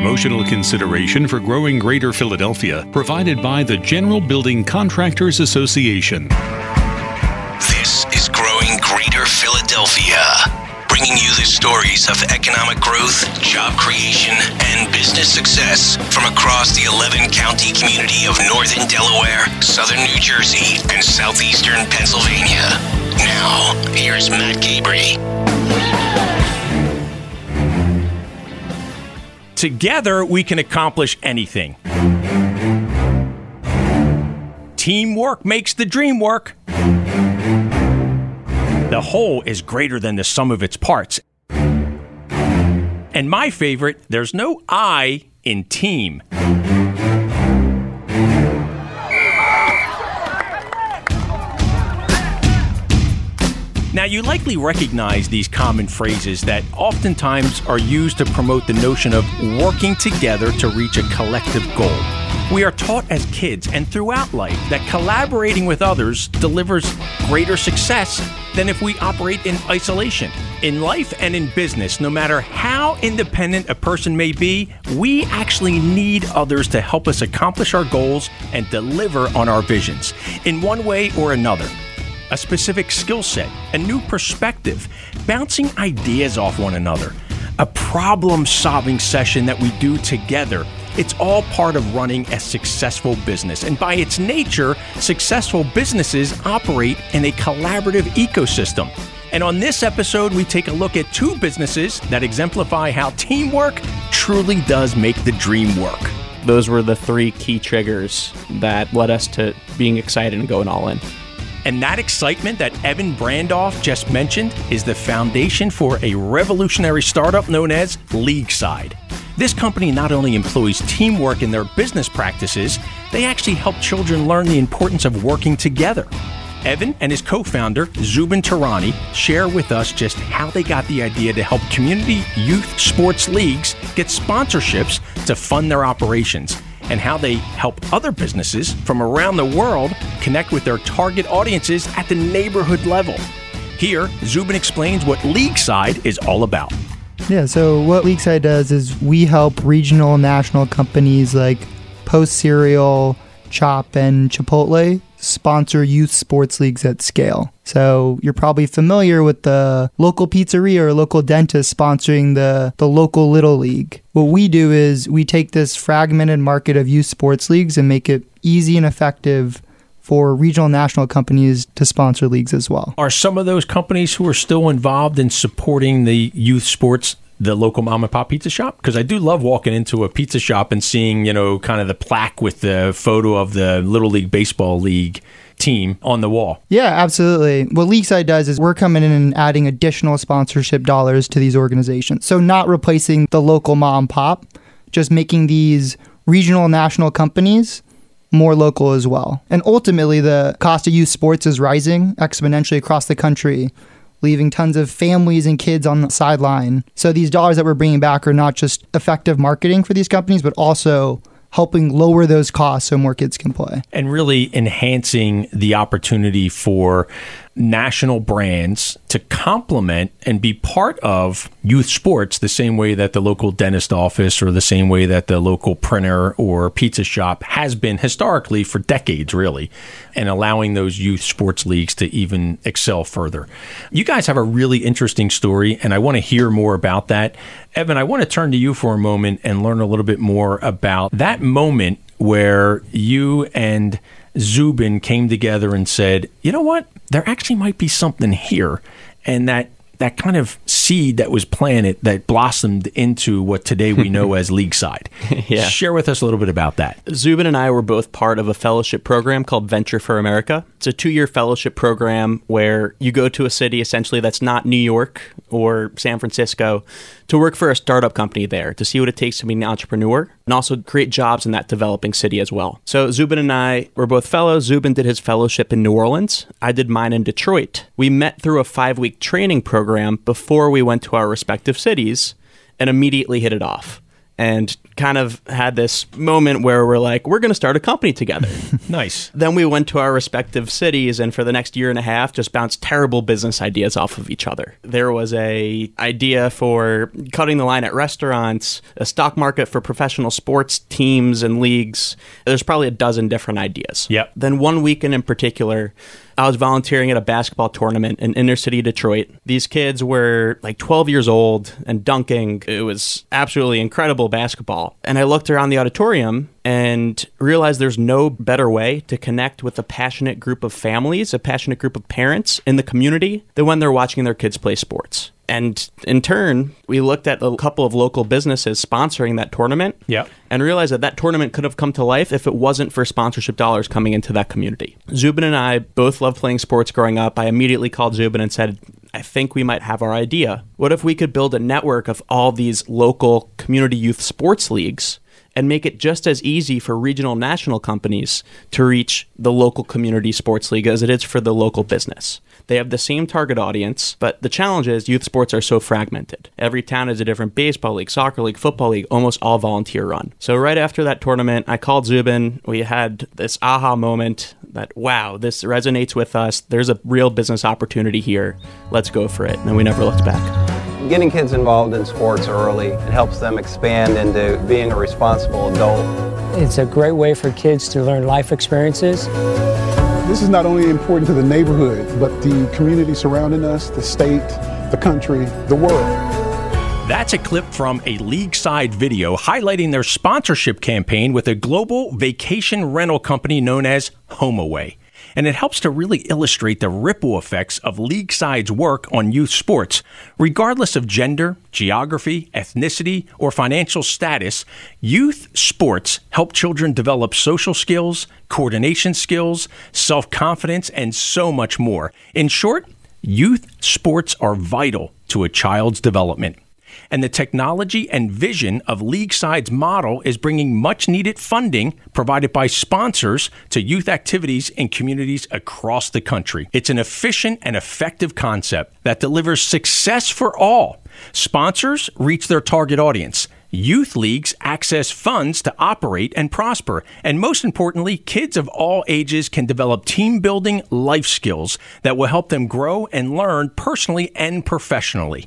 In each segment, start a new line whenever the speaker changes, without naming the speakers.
Promotional consideration for growing Greater Philadelphia provided by the General Building Contractors Association.
This is Growing Greater Philadelphia, bringing you the stories of economic growth, job creation, and business success from across the 11 county community of northern Delaware, southern New Jersey, and southeastern Pennsylvania. Now, here's Matt Cabrey.
Together, we can accomplish anything. Teamwork makes the dream work. The whole is greater than the sum of its parts. And my favorite, there's no I in team. Now, you likely recognize these common phrases that oftentimes are used to promote the notion of working together to reach a collective goal. We are taught as kids and throughout life that collaborating with others delivers greater success than if we operate in isolation. In life and in business, no matter how independent a person may be, we actually need others to help us accomplish our goals and deliver on our visions in one way or another a specific skill set, a new perspective, bouncing ideas off one another, a problem solving session that we do together. It's all part of running a successful business. And by its nature, successful businesses operate in a collaborative ecosystem. And on this episode, we take a look at two businesses that exemplify how teamwork truly does make the dream work.
Those were the three key triggers that led us to being excited and going all in.
And that excitement that Evan Brandoff just mentioned is the foundation for a revolutionary startup known as LeagueSide. This company not only employs teamwork in their business practices, they actually help children learn the importance of working together. Evan and his co founder, Zubin Teherani, share with us just how they got the idea to help community youth sports leagues get sponsorships to fund their operations and how they help other businesses from around the world connect with their target audiences at the neighborhood level. Here, Zubin explains what LeagueSide is all about.
Yeah, so what LeagueSide does is we help regional and national companies like Post Cereal, Chop, and Chipotle sponsor youth sports leagues at scale. So you're probably familiar with the local pizzeria or local dentist sponsoring the, the local little league. What we do is we take this fragmented market of youth sports leagues and make it easy and effective for regional national companies to sponsor leagues as well.
Are some of those companies who are still involved in supporting the youth sports the local mom and pop pizza shop because I do love walking into a pizza shop and seeing you know kind of the plaque with the photo of the little league baseball league team on the wall.
Yeah, absolutely. What LeagueSide does is we're coming in and adding additional sponsorship dollars to these organizations. So not replacing the local mom and pop, just making these regional national companies more local as well. And ultimately the cost of youth sports is rising exponentially across the country leaving tons of families and kids on the sideline. So these dollars that we're bringing back are not just effective marketing for these companies, but also helping lower those costs so more kids can play.
And really enhancing the opportunity for national brands to complement and be part of youth sports the same way that the local dentist office or the same way that the local printer or pizza shop has been historically for decades, really, and allowing those youth sports leagues to even excel further. You guys have a really interesting story, and I want to hear more about that. Evan, I want to turn to you for a moment and learn a little bit more about that moment where you and Zubin came together and said, you know what? There actually might be something here. And that that kind of seed that was planted that blossomed into what today we know as LeagueSide. yeah. Share with us a little bit about that.
Zubin and I were both part of a fellowship program called Venture for America. It's a two year fellowship program where you go to a city essentially that's not New York or San Francisco to work for a startup company there to see what it takes to be an entrepreneur and also create jobs in that developing city as well. So Zubin and I were both fellows. Zubin did his fellowship in New Orleans. I did mine in Detroit. We met through a five week training program before we went to our respective cities and immediately hit it off. And kind of had this moment where we're like, we're going to start a company together.
Nice.
then we went to our respective cities and for the next year and a half just bounced terrible business ideas off of each other. There was a idea for cutting the line at restaurants, a stock market for professional sports teams and leagues. There's probably a dozen different ideas.
Yep.
Then one weekend in particular, I was volunteering at a basketball tournament in inner city Detroit. These kids were like 12 years old and dunking. It was absolutely incredible basketball. And I looked around the auditorium and realized there's no better way to connect with a passionate group of families, a passionate group of parents in the community than when they're watching their kids play sports. And in turn, we looked at a couple of local businesses sponsoring that tournament
Yep.
and realized that that tournament could have come to life if it wasn't for sponsorship dollars coming into that community. Zubin and I both loved playing sports growing up. I immediately called Zubin and said, I think we might have our idea. What if we could build a network of all these local community youth sports leagues and make it just as easy for regional national companies to reach the local community sports league as it is for the local business? They have the same target audience, but the challenge is youth sports are so fragmented. Every town has a different baseball league, soccer league, football league, almost all volunteer run. So right after that tournament, I called Zubin. We had this aha moment that wow, this resonates with us. There's a real business opportunity here. Let's go for it. And we never looked back.
Getting kids involved in sports early it helps them expand into being a responsible adult.
It's a great way for kids to learn life experiences.
This is not only important to the neighborhood, but the community surrounding us, the state, the country, the world.
That's a clip from a LeagueSide video highlighting their sponsorship campaign with a global vacation rental company known as HomeAway. And it helps to really illustrate the ripple effects of LeagueSide's work on youth sports. Regardless of gender, geography, ethnicity, or financial status, youth sports help children develop social skills, coordination skills, self confidence, and so much more. In short, youth sports are vital to a child's development and the technology and vision of LeagueSide's model is bringing much needed funding provided by sponsors to youth activities in communities across the country. It's an efficient and effective concept that delivers success for all. Sponsors reach their target audience. Youth leagues access funds to operate and prosper. And most importantly, kids of all ages can develop team building life skills that will help them grow and learn personally and professionally.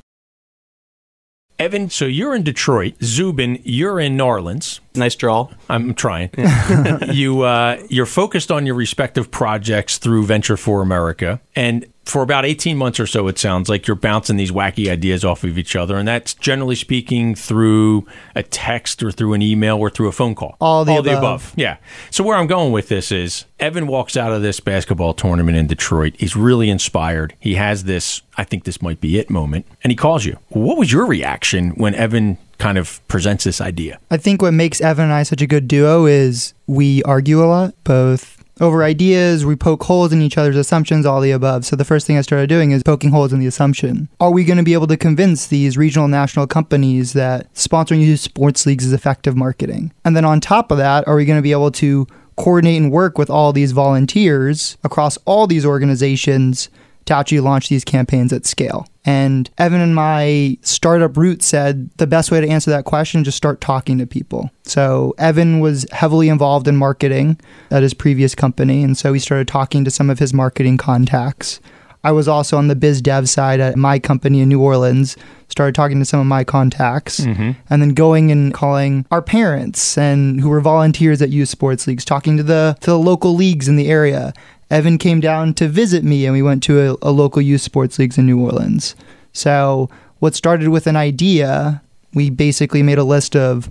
Evan, so you're in Detroit. Zubin, you're in New Orleans.
Nice draw.
I'm trying. you uh, you're focused on your respective projects through Venture for America, and for about 18 months or so, it sounds like you're bouncing these wacky ideas off of each other, and that's generally speaking through a text or through an email or through a phone call.
All the above.
Yeah. So where I'm going with this is Evan walks out of this basketball tournament in Detroit. He's really inspired. He has this, I think this might be it moment, and he calls you. What was your reaction when Evan kind of presents this idea?
I think what makes Evan and I such a good duo is we argue a lot, both over ideas, we poke holes in each other's assumptions, all the above. So the first thing I started doing is poking holes in the assumption. Are we going to be able to convince these regional national companies that sponsoring youth sports leagues is effective marketing? And then on top of that, are we going to be able to coordinate and work with all these volunteers across all these organizations to actually launch these campaigns at scale. And Evan and my startup route said the best way to answer that question is just start talking to people. So Evan was heavily involved in marketing at his previous company, and so he started talking to some of his marketing contacts. I was also on the biz dev side at my company in New Orleans, started talking to some of my contacts, mm-hmm. and then going and calling our parents and who were volunteers at youth sports leagues, talking to the to the local leagues in the area. Evan came down to visit me, and we went to a, a local youth sports leagues in New Orleans. So what started with an idea, we basically made a list of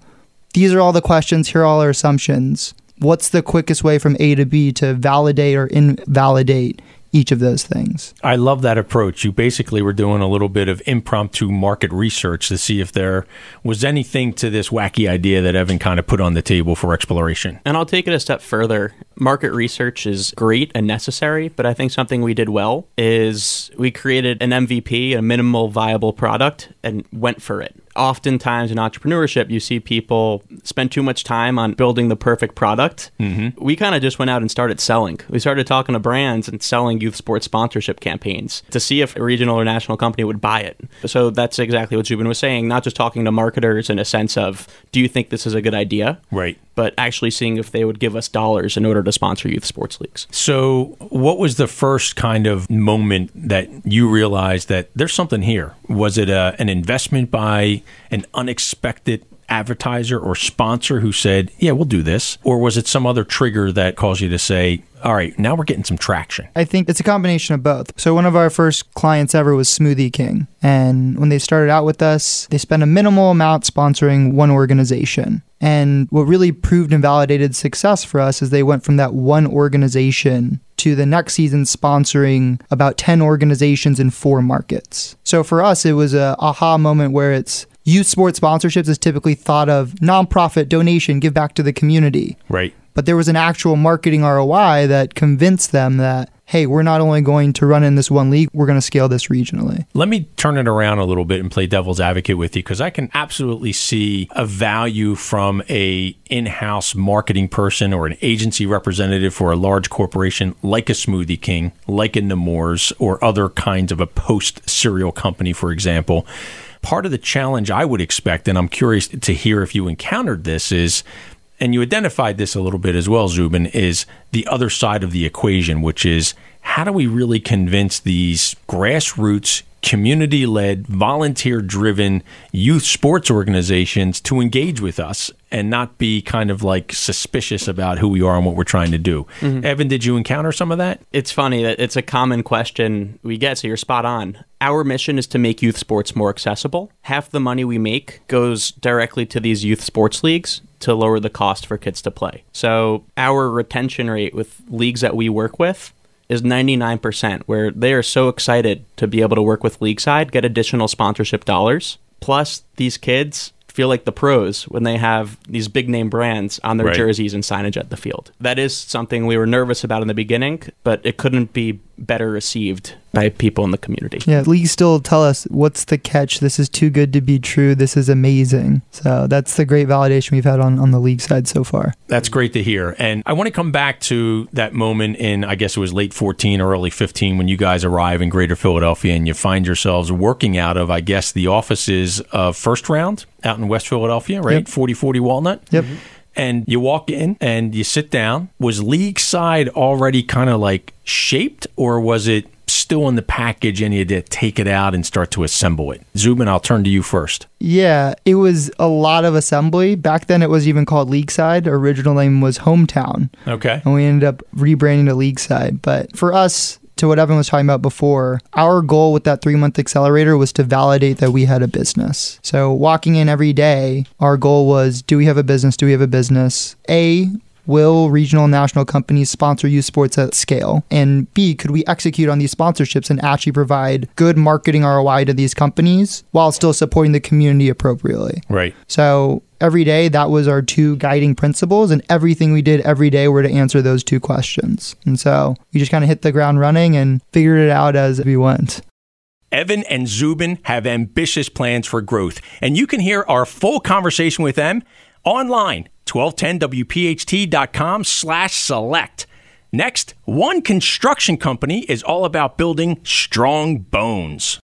these are all the questions, here are all our assumptions. What's the quickest way from A to B to validate or invalidate each of those things?
I love that approach. You basically were doing a little bit of impromptu market research to see if there was anything to this wacky idea that Evan kind of put on the table for exploration.
And I'll take it a step further. Market research is great and necessary, but I think something we did well is we created an MVP, a minimal viable product, and went for it. oftentimes in entrepreneurship, you see people spend too much time on building the perfect product. Mm-hmm. We kind of just went out and started selling. We started talking to brands and selling youth sports sponsorship campaigns to see if a regional or national company would buy it. So that's exactly what Zubin was saying, not just talking to marketers in a sense of, do you think this is a good idea?
Right.
But actually seeing if they would give us dollars in order to sponsor youth sports leagues.
So, what was the first kind of moment that you realized that there's something here? Was it a, an investment by an unexpected advertiser or sponsor who said, Yeah, we'll do this? Or was it some other trigger that caused you to say, All right, now we're getting some traction?
I think it's a combination of both. So, one of our first clients ever was Smoothie King. And when they started out with us, they spent a minimal amount sponsoring one organization. And what really proved and validated success for us is they went from that one organization to the next season sponsoring about 10 organizations in four markets. So for us, it was a aha moment where it's youth sports sponsorships is typically thought of nonprofit donation, give back to the community.
Right.
But there was an actual marketing ROI that convinced them that, hey, we're not only going to run in this one league, we're going to scale this regionally.
Let me turn it around a little bit and play devil's advocate with you because I can absolutely see a value from a in-house marketing person or an agency representative for a large corporation like a Smoothie King, like a Nemours, or other kinds of a post cereal company, for example. Part of the challenge I would expect, and I'm curious to hear if you encountered this, is and you identified this a little bit as well, Zubin, is the other side of the equation, which is how do we really convince these grassroots, community led, volunteer driven youth sports organizations to engage with us and not be kind of like suspicious about who we are and what we're trying to do? Mm-hmm. Evan, did you encounter some of that?
It's funny that it's a common question we get, so you're spot on. Our mission is to make youth sports more accessible. Half the money we make goes directly to these youth sports leagues to lower the cost for kids to play. So our retention rate with leagues that we work with is 99%, where they are so excited to be able to work with LeagueSide, get additional sponsorship dollars. Plus, these kids feel like the pros when they have these big name brands on their right. jerseys and signage at the field. That is something we were nervous about in the beginning, but it couldn't be better received by people in the community.
Yeah, leagues still tell us what's the catch. This is too good to be true. This is amazing. So that's the great validation we've had on, on the league side so far.
That's great to hear. And I want to come back to that moment in, I guess it was late 14 or early 15 when you guys arrive in greater Philadelphia and you find yourselves working out of, I guess, the offices of First Round out in West Philadelphia, right? Yep. 4040 Walnut.
Yep. Mm-hmm
and you walk in and you sit down. Was LeagueSide already kind of like shaped, or was it still in the package and you had to take it out and start to assemble it? Zubin, I'll turn to you first.
Yeah, it was a lot of assembly. Back then, it was even called LeagueSide. Original name was Hometown.
Okay.
And we ended up rebranding to LeagueSide. But for us, to what Evan was talking about before, our goal with that three month accelerator was to validate that we had a business. So walking in every day, our goal was do we have a business? Do we have a business? A, Will regional and national companies sponsor youth sports at scale? And B, could we execute on these sponsorships and actually provide good marketing ROI to these companies while still supporting the community appropriately?
Right.
So every day that was our two guiding principles and everything we did every day were to answer those two questions. And so we just kind of hit the ground running and figured it out as we went.
Evan and Zubin have ambitious plans for growth, and you can hear our full conversation with them online 1210wpht.com slash select. Next, one construction company is all about building strong bones.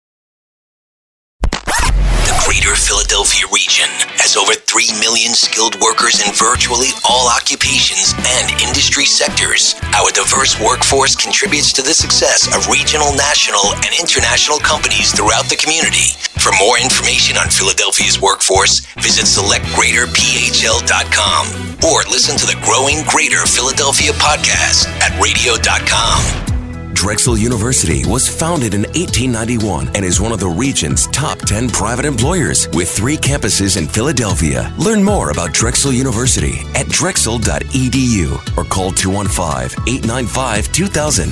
Philadelphia region has over 3 million skilled workers in virtually all occupations and industry sectors. Our diverse workforce contributes to the success of regional, national, and international companies throughout the community. For more information on Philadelphia's workforce, visit selectgreaterphl.com or listen to the Growing Greater Philadelphia podcast at radio.com.
Drexel University was founded in 1891 and is one of the region's top 10 private employers with three campuses in Philadelphia. Learn more about Drexel University at drexel.edu or call 215 895 2000.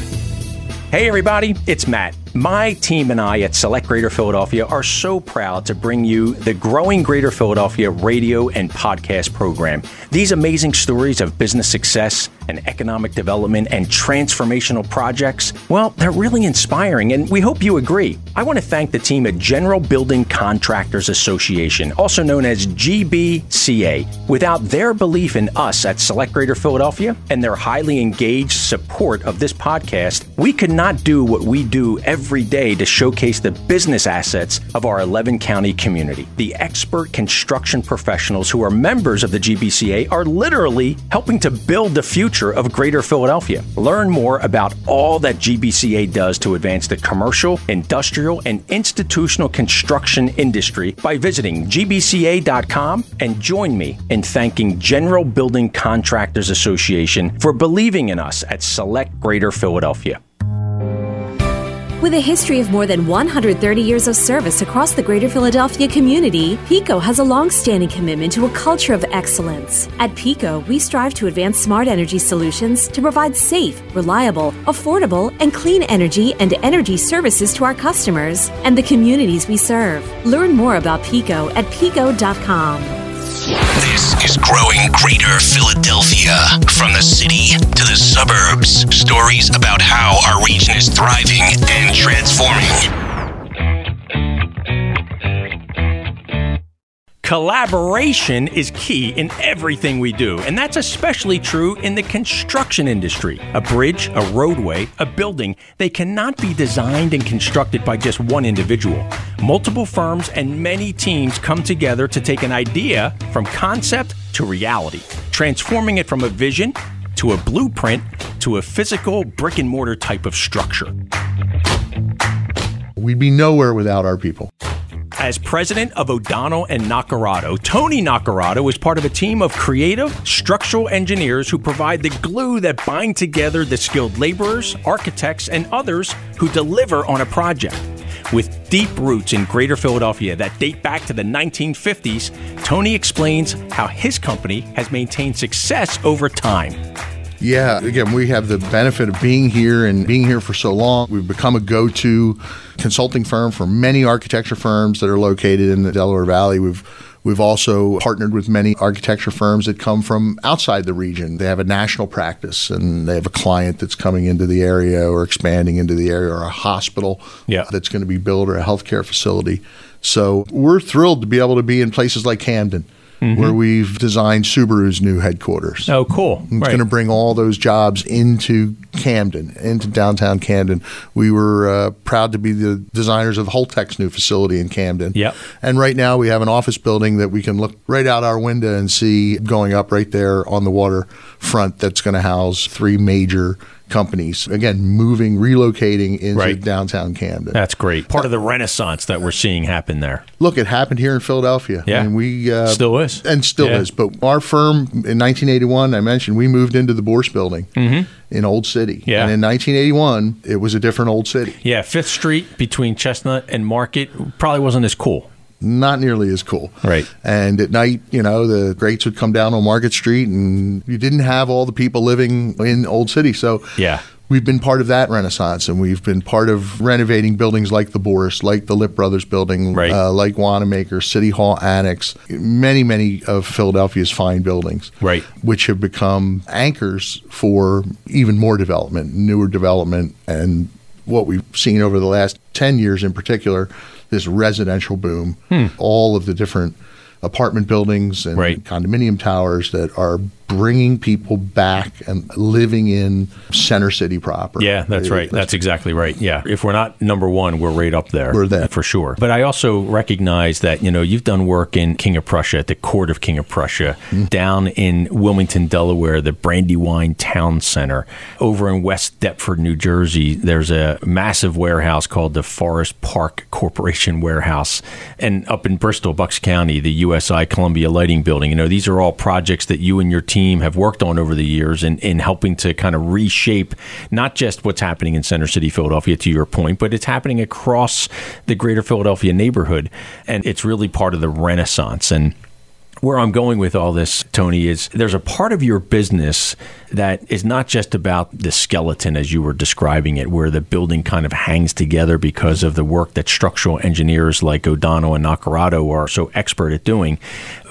Hey, everybody, it's Matt. My team and I at Select Greater Philadelphia are so proud to bring you the growing Greater Philadelphia radio and podcast program. These amazing stories of business success and economic development and transformational projects, well, they're really inspiring, and we hope you agree. I want to thank the team at General Building Contractors Association, also known as GBCA. Without their belief in us at Select Greater Philadelphia and their highly engaged support of this podcast, we could not do what we do every day to showcase the business assets of our 11 county community. The expert construction professionals who are members of the GBCA are literally helping to build the future of Greater Philadelphia. Learn more about all that GBCA does to advance the commercial, industrial, and institutional construction industry by visiting gbca.com and join me in thanking General Building Contractors Association for believing in us at Select Greater Philadelphia.
With a history of more than 130 years of service across the greater Philadelphia community, PECO has a long standing commitment to a culture of excellence. At PECO, we strive to advance smart energy solutions to provide safe, reliable, affordable, and clean energy and energy services to our customers and the communities we serve. Learn more about PECO at PECO.com.
This is growing greater Philadelphia. From the city to the suburbs, stories about how our region is thriving and transforming.
Collaboration is key in everything we do, and that's especially true in the construction industry. A bridge, a roadway, a building, they cannot be designed and constructed by just one individual. Multiple firms and many teams come together to take an idea from concept to reality, transforming it from a vision to a blueprint to a physical brick and mortar type of structure.
We'd be nowhere without our people.
As president of O'Donnell and Naccarato, Tony Naccarato is part of a team of creative structural engineers who provide the glue that bind together the skilled laborers, architects, and others who deliver on a project. With deep roots in greater Philadelphia that date back to the 1950s, Tony explains how his company has maintained success over time.
Yeah, again, we have the benefit of being here and being here for so long. We've become a go to consulting firm for many architecture firms that are located in the Delaware Valley. We've We've also partnered with many architecture firms that come from outside the region. They have a national practice and they have a client that's coming into the area or expanding into the area or a hospital
yeah.
that's going to be built or a healthcare facility. So we're thrilled to be able to be in places like Camden mm-hmm. where we've designed Subaru's new headquarters.
Oh, cool.
It's right. going to bring all those jobs into Camden, into downtown Camden. We were uh, proud to be the designers of Holtec's new facility in Camden.
Yep.
And right now we have an office building that we can look right out our window and see going up right there on the waterfront that's going to house three major companies again moving relocating into right. downtown camden.
That's great. Part of the renaissance that we're seeing happen there.
Look it happened here in philadelphia.
Yeah.
And we uh,
still is.
and still
yeah.
is. But our firm in 1981 i mentioned we moved into the Bourse building
mm-hmm.
in old city.
Yeah.
And in 1981 it was a different old city.
Yeah fifth street between chestnut and market probably wasn't as cool
not nearly as cool.
Right.
And at night, you know, the grates would come down on Market Street and you didn't have all the people living in Old City. So
yeah.
We've been part of that renaissance, and we've been part of renovating buildings like the Bourse, like the Lit Brothers building,
right.
uh, like Wanamaker, City Hall Annex, many, many of Philadelphia's fine buildings,
right.
which have become anchors for even more development, newer development, and what we've seen over the last 10 years in particular this residential boom.
Hmm.
All of the different apartment buildings and
right.
condominium towers that are bringing people back and living in center city proper.
Yeah, that's right. That's exactly right. Yeah. If we're not number one, we're right up there.
We're there.
For sure. But I also recognize that, you know, you've done work in King of Prussia, at the court of King of Prussia, mm-hmm. down in Wilmington, Delaware, the Brandywine Town Center. Over in West Deptford, New Jersey, there's a massive warehouse called the Forest Park Corporation Warehouse. And up in Bristol, Bucks County, the USI Columbia Lighting Building. You know, these are all projects that you and your team team have worked on over the years in, in helping to kind of reshape not just what's happening in Center City, Philadelphia, to your point, but it's happening across the greater Philadelphia neighborhood. And it's really part of the renaissance. And where I'm going with all this, Tony, is there's a part of your business that is not just about the skeleton as you were describing it, where the building kind of hangs together because of the work that structural engineers like O'Donnell and Naccarato are so expert at doing.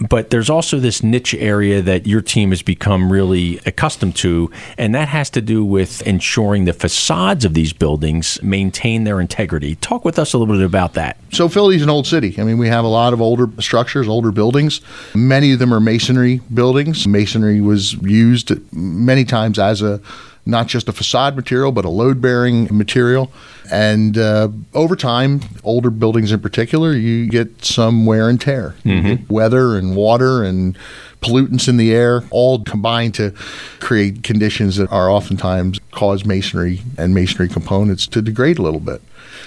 But there's also this niche area that your team has become really accustomed to, and that has to do with ensuring the facades of these buildings maintain their integrity. Talk with us a little bit about that.
So Philly's an old city. I mean, we have a lot of older structures, older buildings. Many of them are masonry buildings. Masonry was used many times as a not just a facade material, but a load bearing material. And uh, over time, older buildings in particular, you get some wear and tear.
Mm-hmm.
Weather and water and pollutants in the air all combine to create conditions that are oftentimes cause masonry and masonry components to degrade a little bit.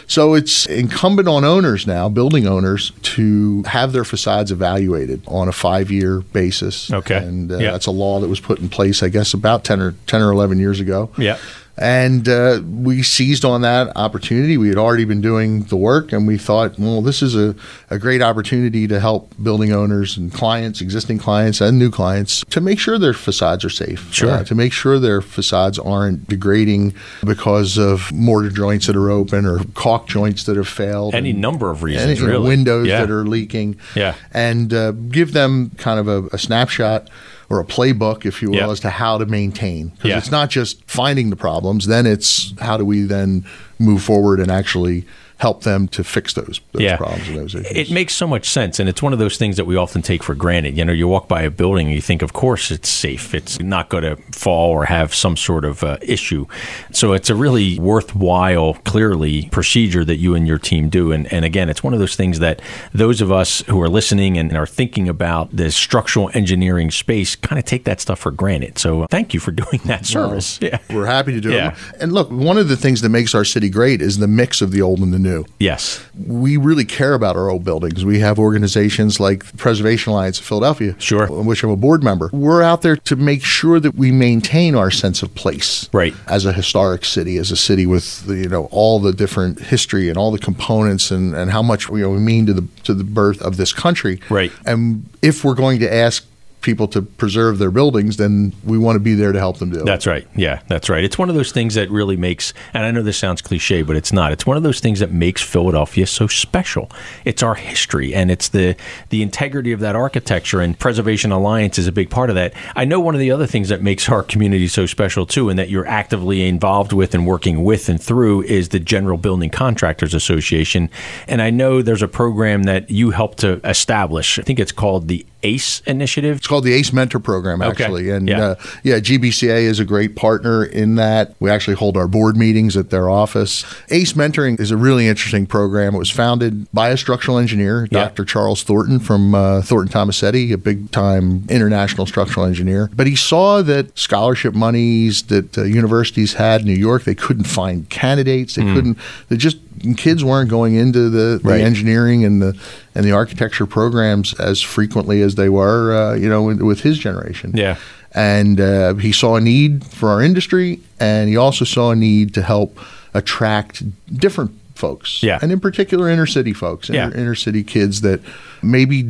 So it's incumbent on owners now, building owners, to have their facades evaluated on a five-year basis.
Okay.
and uh,
Yeah.
that's a law that was put in place, I guess, about ten or ten or eleven years ago.
Yeah.
And uh, we seized on that opportunity. We had already been doing the work, and we thought, well, this is a, a great opportunity to help building owners and clients, existing clients and new clients, to make sure their facades are safe.
Sure.
Uh, to make sure their facades aren't degrading because of mortar joints that are open or caulk joints that have failed.
Any
and-
number of reasons,
and,
really.
windows
Yeah.
that are leaking.
Yeah.
And uh, give them kind of a, a snapshot or a playbook, if you will,
Yeah.
as to how to maintain. Because
Yeah.
it's not just finding the problems, then it's how do we then move forward and actually help them to fix those, those
Yeah.
problems and those issues.
It makes so much sense, and it's one of those things that we often take for granted. You know, you walk by a building and you think, of course, it's safe. It's not going to fall or have some sort of uh, issue. So it's a really worthwhile, clearly, procedure that you and your team do. And, and again, it's one of those things that those of us who are listening and are thinking about the structural engineering space kind of take that stuff for granted. So thank you for doing that service.
Well,
yeah.
We're happy to do
Yeah.
it. And look, one of the things that makes our city great is the mix of the old and the new.
Yes.
we really care about our old buildings. We have organizations like the Preservation Alliance of Philadelphia,
Sure.
in which I'm a board member. We're out there to make sure that we maintain our sense of place,
Right.
As a historic city, as a city with you know all the different history and all the components and, and how much you know we mean to the to the birth of this country,
Right.
And if we're going to ask people to preserve their buildings, then we want to be there to help them do.
That's right. Yeah, that's right. It's one of those things that really makes, and I know this sounds cliche, but it's not. It's one of those things that makes Philadelphia so special. It's our history, and it's the the integrity of that architecture. And Preservation Alliance is a big part of that. I know one of the other things that makes our community so special too, and that you're actively involved with and working with and through, is the General Building Contractors Association. And I know there's a program that you helped to establish. I think it's called the ACE Initiative.
It's called the ACE Mentor Program,
Okay.
actually. And
Yeah.
uh, yeah, GBCA is a great partner in that. We actually hold our board meetings at their office. ACE Mentoring is a really interesting program. It was founded by a structural engineer,
Yeah.
Dr. Charles Thornton from uh, Thornton Tomasetti, a big time international structural engineer. But he saw that scholarship monies that uh, universities had in New York, they couldn't find candidates. They couldn't, they just, kids weren't going into the, the
Right.
engineering and the and the architecture programs as frequently as they were, uh, you know, with, with his generation.
Yeah.
And uh, he saw a need for our industry, and he also saw a need to help attract different folks.
Yeah.
And in particular, inner city folks,
Yeah.
inner, inner city kids that maybe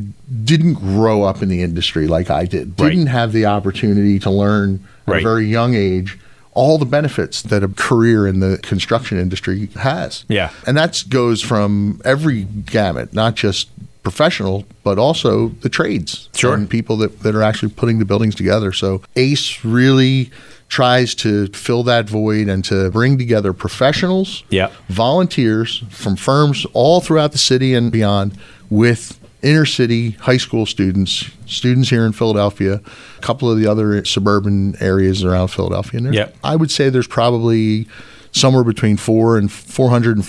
didn't grow up in the industry like I did, didn't have the opportunity to learn at
Right.
a very young age all the benefits that a career in the construction industry has.
Yeah.
And that goes from every gamut, not just professional, but also the trades
Sure.
and people that, that are actually putting the buildings together. So ACE really tries to fill that void and to bring together professionals,
Yeah.
volunteers from firms all throughout the city and beyond with inner city high school students, students here in Philadelphia, a couple of the other suburban areas around Philadelphia. And
Yep.
I would say there's probably somewhere between four and 400 and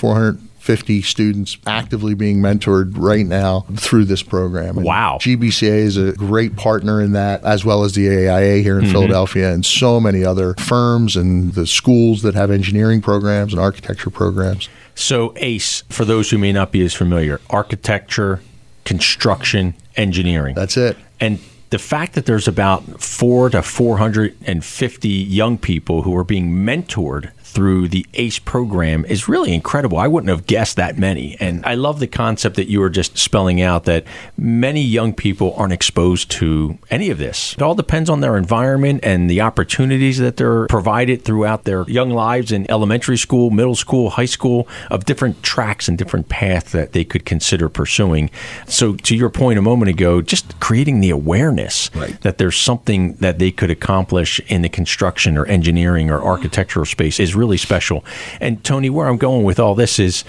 450 students actively being mentored right now through this program. And
Wow.
GBCA is a great partner in that, as well as the AIA here in
Mm-hmm.
Philadelphia and so many other firms and the schools that have engineering programs and architecture programs.
So, ACE, for those who may not be as familiar, architecture, construction, engineering.
That's it.
And the fact that there's about four to 450 young people who are being mentored through the ACE program is really incredible. I wouldn't have guessed that many. And I love the concept that you were just spelling out that many young people aren't exposed to any of this. It all depends on their environment and the opportunities that they're provided throughout their young lives in elementary school, middle school, high school, of different tracks and different paths that they could consider pursuing. So, to your point a moment ago, just creating the awareness
Right.
that there's something that they could accomplish in the construction or engineering or architectural space is really special. And Tony, where I'm going with all this is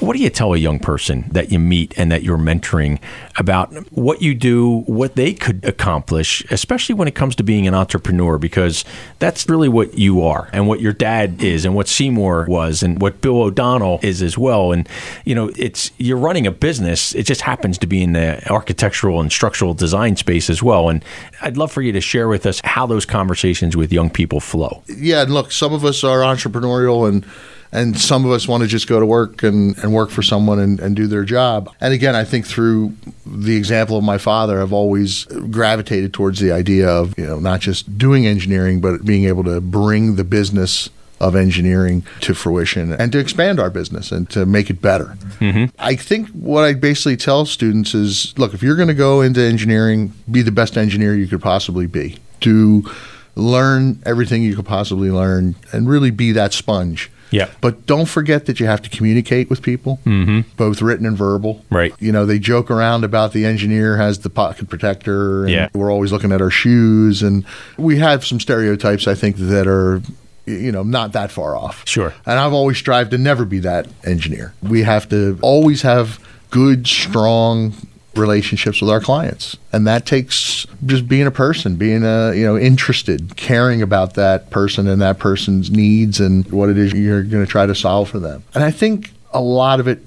what do you tell a young person that you meet and that you're mentoring about what you do, what they could accomplish, especially when it comes to being an entrepreneur? Because that's really what you are and what your dad is and what Seymour was and what Bill O'Donnell is as well. And, you know, it's you're running a business. It just happens to be in the architectural and structural design space as well. And I'd love for you to share with us how those conversations with young people flow.
yeah, and look, some of us are entrepreneurial and and some of us want to just go to work and, and work for someone and, and do their job. And again, I think through the example of my father, I've always gravitated towards the idea of, you know, not just doing engineering, but being able to bring the business of engineering to fruition and to expand our business and to make it better. Mm-hmm. I think what I basically tell students is look, if you're going to go into engineering, be the best engineer you could possibly be. Do learn everything you could possibly learn and really be that sponge.
Yeah.
But don't forget that you have to communicate with people,
Mm-hmm.
both written and verbal.
Right.
You know, they joke around about the engineer has the pocket protector and
Yeah.
we're always looking at our shoes and we have some stereotypes I think that are you know not that far off.
Sure.
And I've always strived to never be that engineer. We have to always have good, strong relationships with our clients. And that takes just being a person, being a, you know, interested, caring about that person and that person's needs and what it is you're going to try to solve for them. And I think a lot of it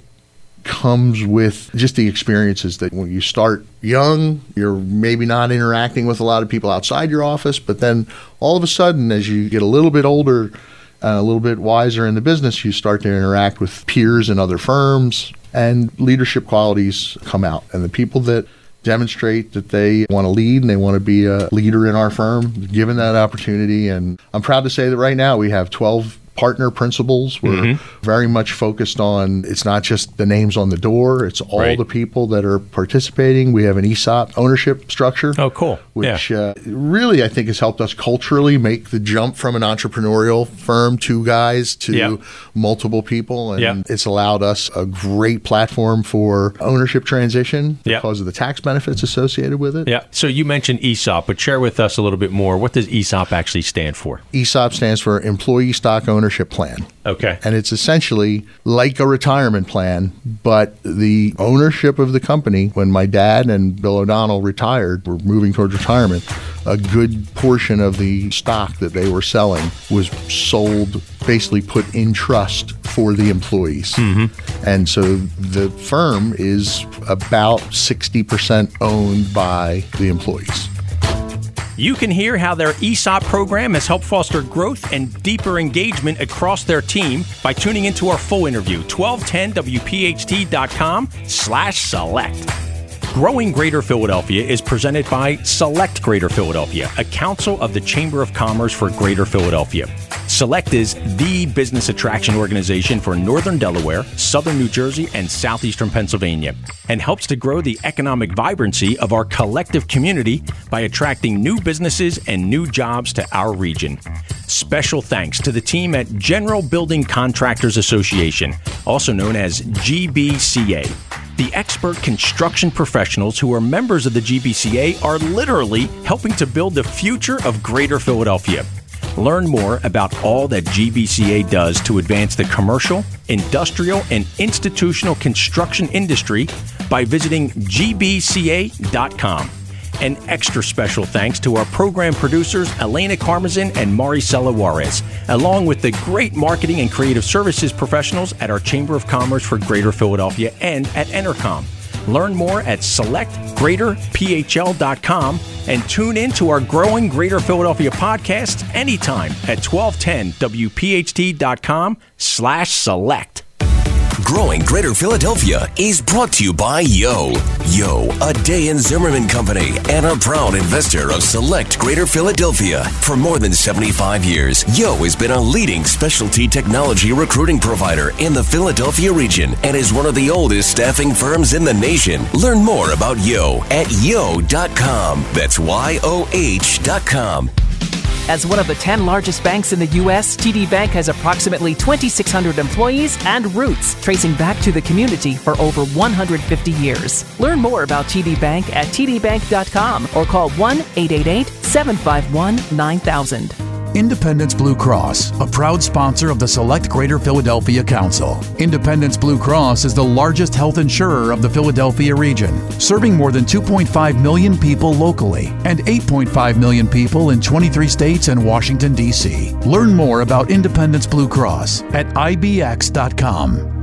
comes with just the experiences that when you start young, you're maybe not interacting with a lot of people outside your office, but then all of a sudden, as you get a little bit older, uh, a little bit wiser in the business, you start to interact with peers in other firms, and leadership qualities come out. And the people that demonstrate that they want to lead and they want to be a leader in our firm, given that opportunity. And I'm proud to say that right now we have 12 partner principals. We're
Mm-hmm.
very much focused on it's not just the names on the door, it's all
Right.
the people that are participating. We have an ESOP ownership structure.
Oh, cool.
Which uh, really, I think, has helped us culturally make the jump from an entrepreneurial firm, two guys, to
Yeah.
multiple people. And
Yeah.
it's allowed us a great platform for ownership transition
Yeah.
because of the tax benefits associated with it.
Yeah. So you mentioned ESOP, but share with us a little bit more. What does ESOP actually stand for?
ESOP stands for Employee Stock Ownership Plan.
Okay.
And it's essentially like a retirement plan, but the ownership of the company, when my dad and Bill O'Donnell retired, were moving towards retirement, a good portion of the stock that they were selling was sold, basically put in trust for the employees. Mm-hmm. And so the firm is about 60% owned by the employees.
You can hear how their ESOP program has helped foster growth and deeper engagement across their team by tuning into our full interview, 1210wpht.com slash select. Growing Greater Philadelphia is presented by Select Greater Philadelphia, a council of the Chamber of Commerce for Greater Philadelphia. Select is the business attraction organization for Northern Delaware, Southern New Jersey, and Southeastern Pennsylvania, and helps to grow the economic vibrancy of our collective community by attracting new businesses and new jobs to our region. Special thanks to the team at General Building Contractors Association, also known as GBCA. The expert construction professionals who are members of the GBCA are literally helping to build the future of Greater Philadelphia. Learn more about all that GBCA does to advance the commercial, industrial, and institutional construction industry by visiting gbca.com. An extra special thanks to our program producers, Elena Carmazin and Maricela Juarez, along with the great marketing and creative services professionals at our Chamber of Commerce for Greater Philadelphia and at Entercom. Learn more at selectgreaterphl.com and tune in to our growing Greater Philadelphia podcast anytime at 1210wpht.com slash select.
Growing Greater Philadelphia is brought to you by Yoh. Yoh, a Day & Zimmermann Company and a proud investor of Select Greater Philadelphia. For more than 75 years, Yoh has been a leading specialty technology recruiting provider in the Philadelphia region and is one of the oldest staffing firms in the nation. Learn more about Yoh at yoh.com. That's Y O H.com.
As one of the 10 largest banks in the U.S., TD Bank has approximately 2,600 employees and roots tracing back to the community for over 150 years. Learn more about TD Bank at tdbank.com or call 1 888 751 9000.
Independence Blue Cross, a proud sponsor of the Select Greater Philadelphia Council. Independence Blue Cross is the largest health insurer of the Philadelphia region, serving more than 2.5 million people locally and 8.5 million people in 23 states and Washington, D.C. Learn more about Independence Blue Cross at ibx.com.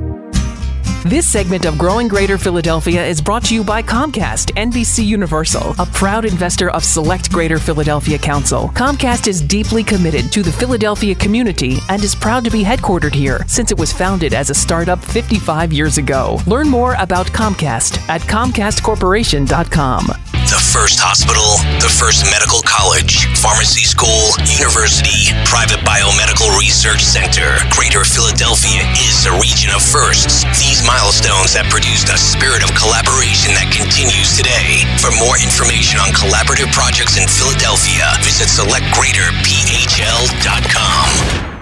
This segment of Growing Greater Philadelphia is brought to you by Comcast NBC Universal, a proud investor of Select Greater Philadelphia Council. Comcast is deeply committed to the Philadelphia community and is proud to be headquartered here since it was founded as a startup 55 years ago. Learn more about Comcast at ComcastCorporation.com.
First hospital, the first medical college, pharmacy school, university, private biomedical research center. Greater Philadelphia is a region of firsts. These milestones have produced a spirit of collaboration that continues today. For more information on collaborative projects in Philadelphia, visit selectgreaterphl.com.